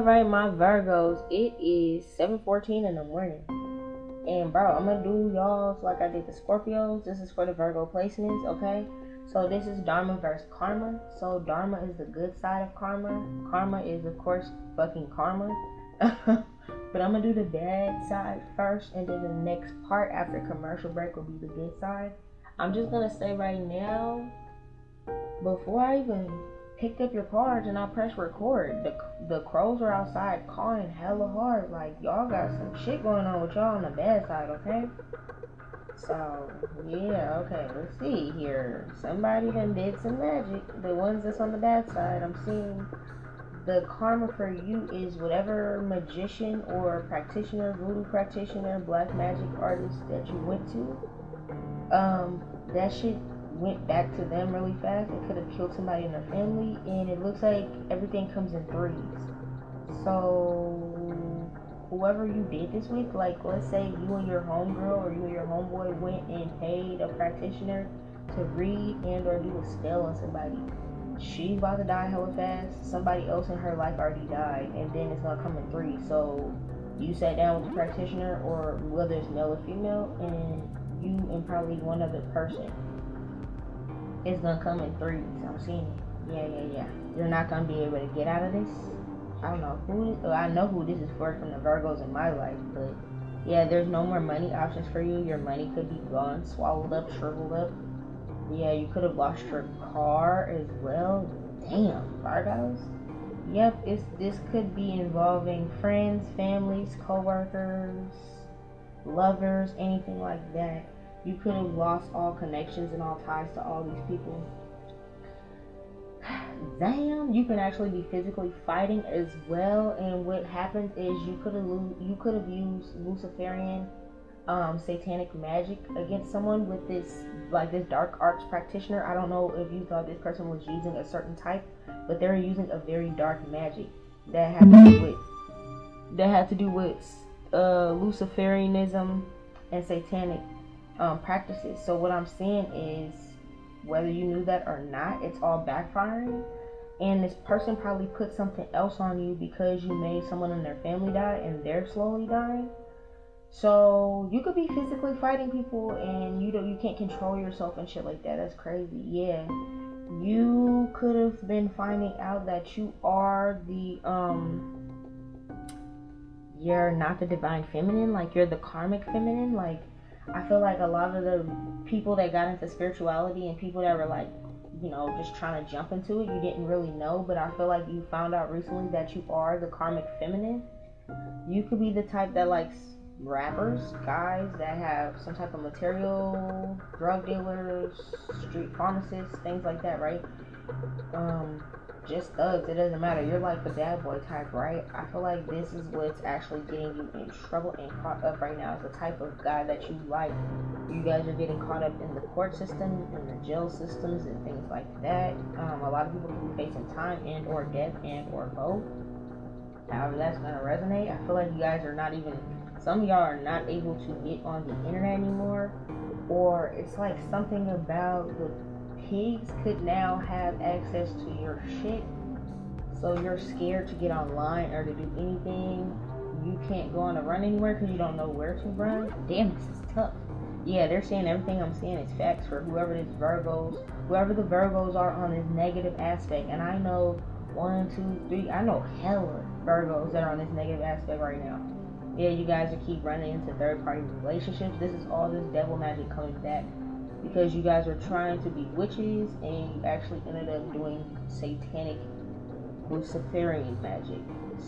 All right, my Virgos. It is 7:14 in the morning, and bro, I'm gonna do y'all's like I did the Scorpios. This is for the Virgo placements, okay? So this is Dharma versus Karma. So Dharma is the good side of karma. Karma is of course fucking karma. but I'm gonna do the bad side first, and then the next part after commercial break will be the good side. I'm just gonna say right now, before I even picked up your cards and I pressed record. The the crows are outside calling hella hard. Like y'all got some shit going on with y'all on the bad side, okay? So yeah, okay. Let's see here. Somebody done did some magic. The ones that's on the bad side, I'm seeing. The karma for you is whatever magician or practitioner, voodoo practitioner, black magic artist that you went to. Um, that shit went back to them really fast. It could have killed somebody in their family, and it looks like everything comes in threes. So, whoever you did this with, like let's say you and your homegirl or you and your homeboy went and paid a practitioner to read and or do a spell on somebody. She's about to die hella fast. Somebody else in her life already died, and then it's gonna come in three. So, you sat down with the practitioner, or whether it's male or female, and you and probably one other person it's gonna come in threes. I'm seeing it. Yeah, yeah, yeah. You're not gonna be able to get out of this. I don't know who. This, oh, I know who this is for from the Virgos in my life, but yeah, there's no more money options for you. Your money could be gone, swallowed up, shriveled up. Yeah, you could have lost your car as well. Damn, Virgos. Yep, it's this could be involving friends, families, coworkers, lovers, anything like that. You could have lost all connections and all ties to all these people. Damn, you can actually be physically fighting as well. And what happens is you could have you could have used Luciferian, um, satanic magic against someone with this like this dark arts practitioner. I don't know if you thought this person was using a certain type, but they're using a very dark magic that had to do with that had to do with uh, Luciferianism and satanic um, practices. So what I'm seeing is whether you knew that or not, it's all backfiring. And this person probably put something else on you because you made someone in their family die and they're slowly dying. So you could be physically fighting people and you don't you can't control yourself and shit like that. That's crazy. Yeah. You could have been finding out that you are the um you're not the divine feminine, like you're the karmic feminine, like I feel like a lot of the people that got into spirituality and people that were like, you know, just trying to jump into it, you didn't really know, but I feel like you found out recently that you are the karmic feminine. You could be the type that likes rappers, guys that have some type of material, drug dealers, street pharmacists, things like that, right? Um, just thugs. It doesn't matter. You're like the bad boy type, right? I feel like this is what's actually getting you in trouble and caught up right now. Is the type of guy that you like. You guys are getting caught up in the court system, in the jail systems, and things like that. Um, a lot of people could be facing time and or death and or both. However, that's gonna resonate. I feel like you guys are not even. Some y'all are not able to get on the internet anymore, or it's like something about the pigs could now have access to your shit. So you're scared to get online or to do anything. You can't go on a run anywhere because you don't know where to run. Damn, this is tough. Yeah, they're saying everything I'm saying is facts for whoever this Virgos, whoever the Virgos are on this negative aspect. And I know one, two, three, I know hella Virgos that are on this negative aspect right now. Yeah, you guys are keep running into third party relationships. This is all this devil magic coming back because you guys were trying to be witches and you actually ended up doing satanic Luciferian magic.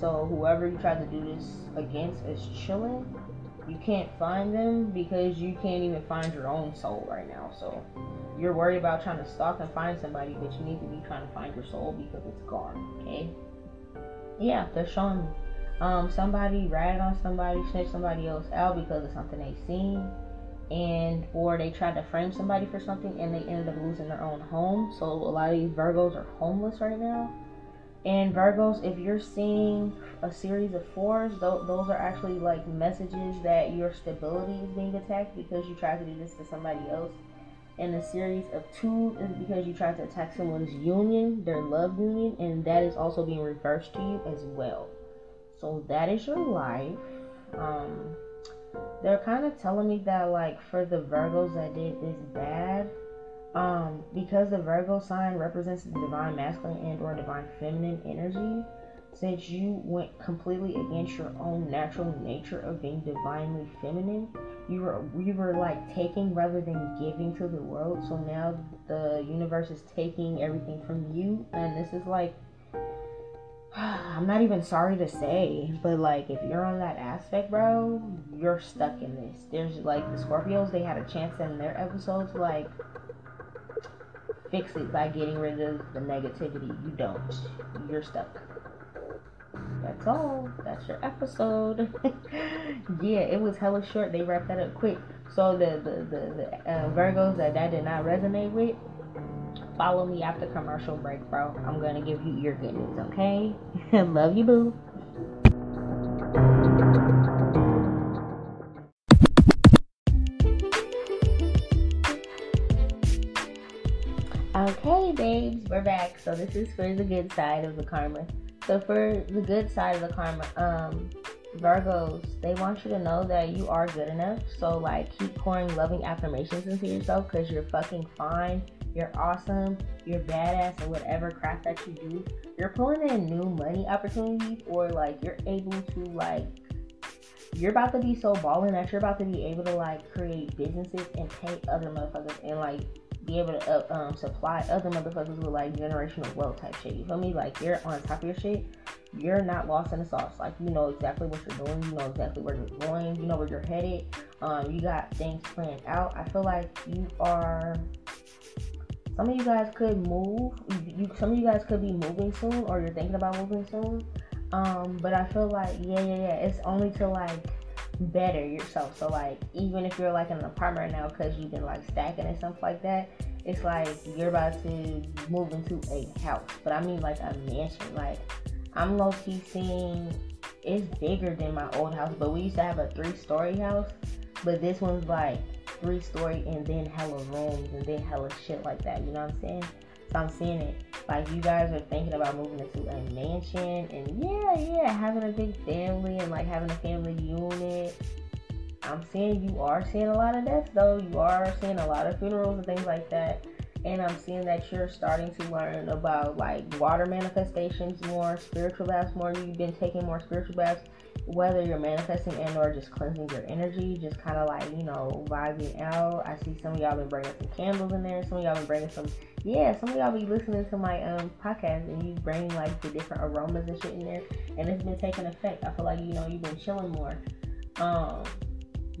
So whoever you tried to do this against is chilling. You can't find them because you can't even find your own soul right now. So you're worried about trying to stalk and find somebody, but you need to be trying to find your soul because it's gone. Okay? Yeah, they're showing me. Um, somebody ratted on somebody, snitched somebody else out because of something they seen and or they tried to frame somebody for something and they ended up losing their own home. So a lot of these Virgos are homeless right now. And Virgos, if you're seeing a series of fours, th- those are actually like messages that your stability is being attacked because you tried to do this to somebody else. And a series of two is because you tried to attack someone's union, their love union, and that is also being reversed to you as well. So that is your life. Um, they're kind of telling me that like for the Virgos that did this bad, um, because the Virgo sign represents the divine masculine and or divine feminine energy, since you went completely against your own natural nature of being divinely feminine, you were you were like taking rather than giving to the world. So now the universe is taking everything from you, and this is like I'm not even sorry to say, but like if you're on that aspect, bro, you're stuck in this. There's like the Scorpios, they had a chance in their episodes like fix it by getting rid of the negativity. You don't. You're stuck. That's all. That's your episode. yeah, it was hella short. They wrapped that up quick. So the the the, the uh, Virgos that that did not resonate with, follow me after commercial break, bro. I'm gonna give you your good news, okay? Love you, boo. Okay, babes, we're back. So this is for the good side of the karma. So for the good side of the karma, um, Virgos, they want you to know that you are good enough. So like keep pouring loving affirmations into yourself because you're fucking fine. You're awesome. You're badass at whatever craft that you do. You're pulling in new money opportunities or like you're able to like you're about to be so balling that you're about to be able to like create businesses and pay other motherfuckers and like be able to uh, um, supply other motherfuckers with like generational wealth type shit. You feel me? Like you're on top of your shit. You're not lost in the sauce. Like you know exactly what you're doing. You know exactly where you're going. You know where you're headed. Um, you got things planned out. I feel like you are. Some of you guys could move. You, some of you guys could be moving soon, or you're thinking about moving soon. Um, but I feel like yeah, yeah, yeah. It's only to like better yourself. So like even if you're like in an apartment right now because you've been like stacking and stuff like that, it's like you're about to move into a house. But I mean like a mansion. Like I'm low key seeing it's bigger than my old house, but we used to have a three story house. But this one's like three story and then hella rooms and then hella shit like that. You know what I'm saying? So I'm seeing it. Like you guys are thinking about moving into a mansion and yeah, yeah, having a big family and like having a family unit. I'm seeing you are seeing a lot of deaths though. You are seeing a lot of funerals and things like that. And I'm seeing that you're starting to learn about like water manifestations more, spiritual baths more. You've been taking more spiritual baths whether you're manifesting and or just cleansing your energy, just kind of like, you know, vibing out. I see some of y'all been bringing some candles in there. Some of y'all been bringing some, yeah, some of y'all be listening to my um podcast and you bring like the different aromas and shit in there. And it's been taking effect. I feel like, you know, you've been chilling more. Um,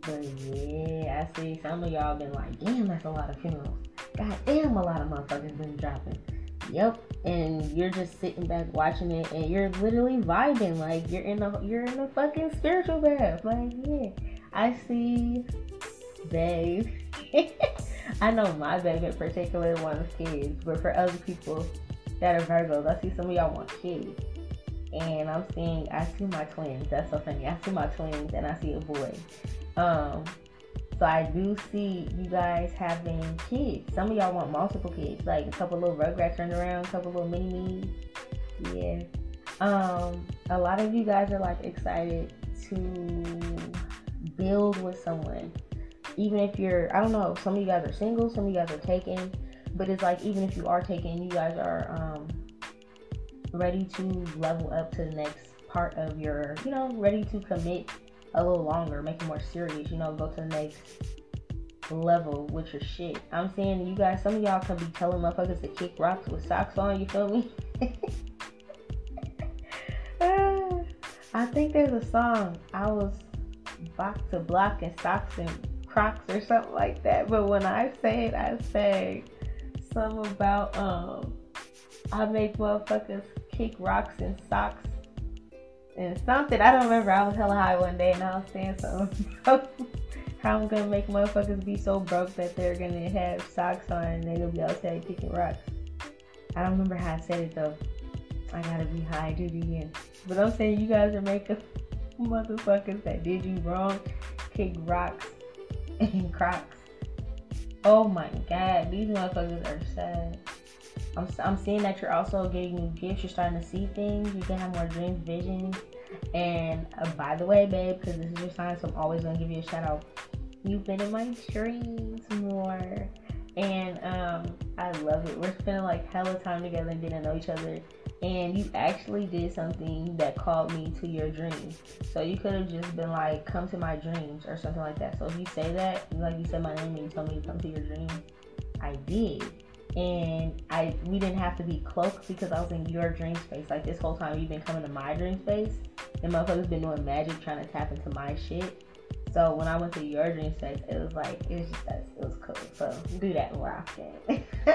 but yeah, I see some of y'all been like, damn, that's a lot of funerals. God damn, a lot of motherfuckers been dropping. Yep. And you're just sitting back watching it and you're literally vibing. Like you're in a you're in a fucking spiritual bath. Like, yeah. I see babe. I know my babe in particular wants kids, but for other people that are Virgos, I see some of y'all want kids. And I'm seeing I see my twins. That's so funny. I see my twins and I see a boy. Um so I do see you guys having kids. Some of y'all want multiple kids, like a couple little rugrats running around, a couple little mini me's. Yeah. Um, a lot of you guys are like excited to build with someone. Even if you're, I don't know, some of you guys are single, some of you guys are taken, but it's like even if you are taken, you guys are um, ready to level up to the next part of your, you know, ready to commit a little longer, make it more serious, you know, go to the next level with your shit. I'm saying you guys, some of y'all can be telling motherfuckers to kick rocks with socks on, you feel me? I think there's a song, I was box to block and socks and crocs or something like that. But when I say it, I say something about um I make motherfuckers kick rocks and socks and something. I don't remember. I was hella high one day and I was saying something. How I'm gonna make motherfuckers be so broke that they're gonna have socks on and they're gonna be outside kicking rocks. I don't remember how I said it though. I gotta be high duty again. But I'm saying you guys are making motherfuckers that did you wrong kick rocks and crocs. Oh my god, these motherfuckers are sad. I'm, I'm seeing that you're also getting gifts. You're starting to see things. You can have more dreams, visions. And uh, by the way, babe, because this is your sign, so I'm always gonna give you a shout out. You've been in my dreams more, and um, I love it. We're spending like hella time together and getting to know each other. And you actually did something that called me to your dreams. So you could have just been like, "Come to my dreams" or something like that. So if you say that, like you said my name and you told me to come to your dreams, I did and I we didn't have to be close because I was in your dream space. Like this whole time you've been coming to my dream space, and motherfuckers been doing magic trying to tap into my shit. So when I went to your dream space, it was like it was just it was cool. So do that more often.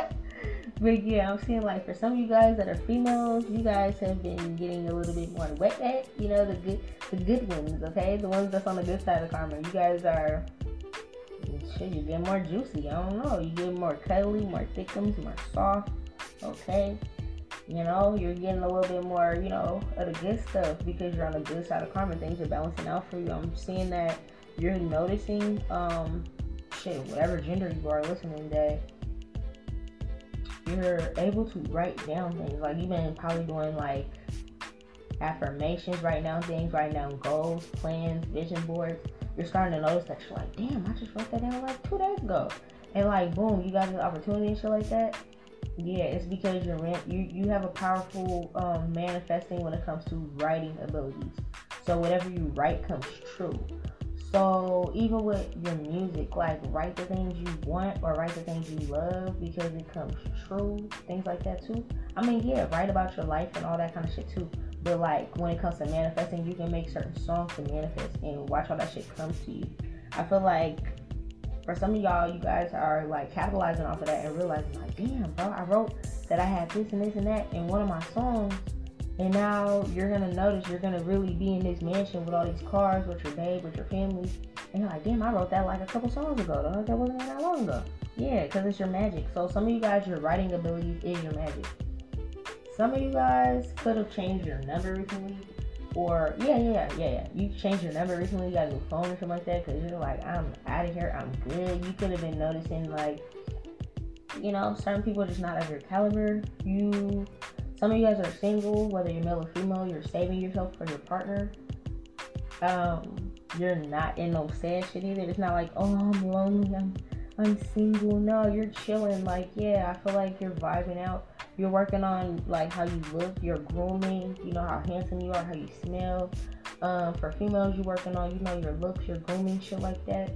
but yeah, I'm seeing like for some of you guys that are females, you guys have been getting a little bit more wet wet. You know the good the good ones, okay, the ones that's on the good side of karma. You guys are shit, you get more juicy. I don't know. You get more cuddly, more thickums, more soft. Okay. You know, you're getting a little bit more, you know, of the good stuff because you're on the good side of karma. Things are balancing out for you. I'm seeing that you're noticing, um, shit, whatever gender you are listening that you're able to write down things. Like you've been probably doing like affirmations, write down things, write down goals, plans, vision boards you're starting to notice that you're like, damn, I just wrote that down like two days ago, and like, boom, you got an opportunity and shit like that. Yeah, it's because you're you you have a powerful um, manifesting when it comes to writing abilities. So whatever you write comes true. So even with your music, like write the things you want or write the things you love because it comes true. Things like that too. I mean, yeah, write about your life and all that kind of shit too. But like when it comes to manifesting, you can make certain songs to manifest and watch how that shit comes to you. I feel like for some of y'all, you guys are like capitalizing off of that and realizing like, damn, bro, I wrote that I had this and this and that in one of my songs. And now you're gonna notice you're gonna really be in this mansion with all these cars, with your babe, with your family. And you're like, damn, I wrote that like a couple songs ago. Though. That wasn't that long ago. Yeah, because it's your magic. So some of you guys, your writing ability is your magic. Some of you guys could have changed your number recently. Or, yeah, yeah, yeah, yeah. You changed your number recently, you got a new phone or something like that, because you're like, I'm out of here, I'm good. You could have been noticing, like, you know, certain people are just not of your caliber. You, some of you guys are single, whether you're male or female, you're saving yourself for your partner. Um, you're not in no sad shit either. It's not like, oh, I'm lonely, I'm, I'm single. No, you're chilling. Like, yeah, I feel like you're vibing out you're working on like how you look, you're grooming, you know how handsome you are, how you smell. Um, for females, you're working on, you know, your looks, your grooming, shit like that.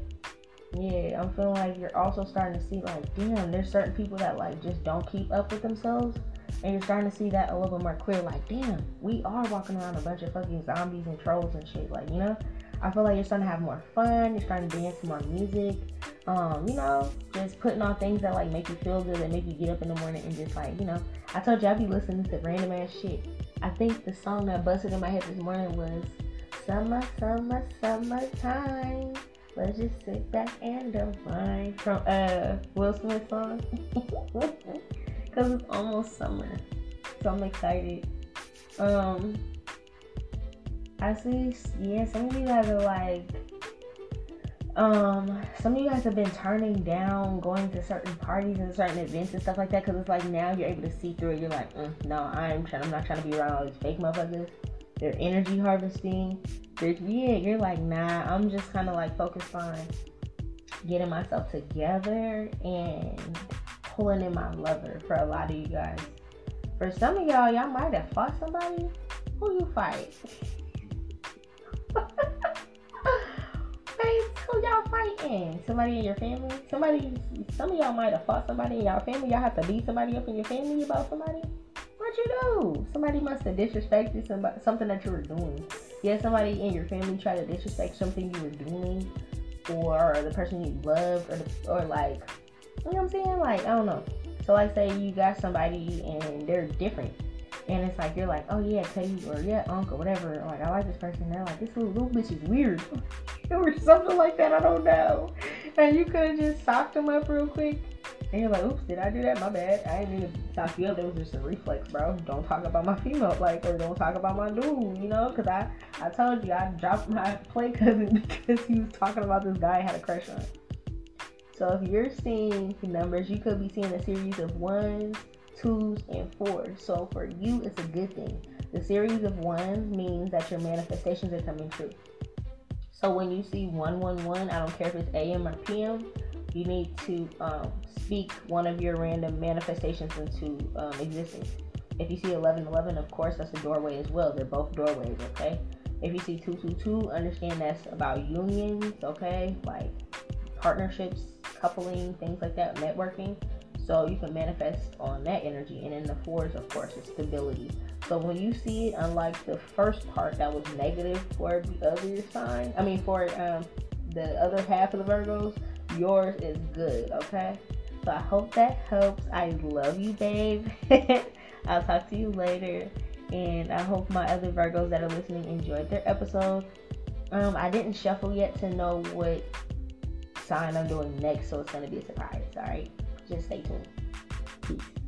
Yeah, I'm feeling like you're also starting to see like, damn, there's certain people that like just don't keep up with themselves. And you're starting to see that a little bit more clear, like, damn, we are walking around a bunch of fucking zombies and trolls and shit. Like, you know? I feel like you're starting to have more fun, you're starting to dance to more music, um, you know, just putting on things that like make you feel good, that make you get up in the morning and just like, you know, I told you I'd be listening to random ass shit. I think the song that busted in my head this morning was Summer, Summer, Summertime. Let's just sit back and unwind from uh Will Smith song. Cause it's almost summer. So I'm excited. Um see yeah, some of you guys are like um some of you guys have been turning down going to certain parties and certain events and stuff like that because it's like now you're able to see through it you're like mm, no i'm trying i'm not trying to be around all these fake motherfuckers they're energy harvesting they're, yeah you're like nah i'm just kind of like focused on getting myself together and pulling in my lover for a lot of you guys for some of y'all y'all might have fought somebody who you fight who y'all fighting? Somebody in your family? Somebody, some of y'all might have fought somebody in y'all family. Y'all have to beat somebody up in your family about somebody. What'd you do? Somebody must have disrespected somebody, something that you were doing. Yeah, somebody in your family tried to disrespect something you were doing, or the person you loved, or the, or like, you know what I'm saying? Like, I don't know. So, like, say you got somebody and they're different and it's like you're like, oh yeah, Teddy or yeah, uncle, whatever. Like I like this person. They're like, this little, little bitch is weird, or something like that. I don't know. And you could have just socked them up real quick. And you're like, oops, did I do that? My bad. I didn't mean to sock you up. It was just a reflex, bro. Don't talk about my female, like, or don't talk about my dude, you know? Because I, I told you I dropped my play cousin because he was talking about this guy I had a crush on. So if you're seeing numbers, you could be seeing a series of ones, twos, and fours. So for you, it's a good thing. The series of ones means that your manifestations are coming true. So when you see 111, I don't care if it's AM or PM, you need to um, speak one of your random manifestations into um, existence. If you see 1111, of course, that's a doorway as well. They're both doorways, okay? If you see 222, understand that's about unions, okay? Like partnerships, coupling, things like that, networking. So you can manifest on that energy. And then the fours, of course, is stability. So when you see it, unlike the first part that was negative for the other sign, I mean for um, the other half of the Virgos, yours is good, okay? So I hope that helps. I love you, babe. I'll talk to you later. And I hope my other Virgos that are listening enjoyed their episode. Um, I didn't shuffle yet to know what sign I'm doing next, so it's gonna be a surprise. All right, just stay tuned. Peace.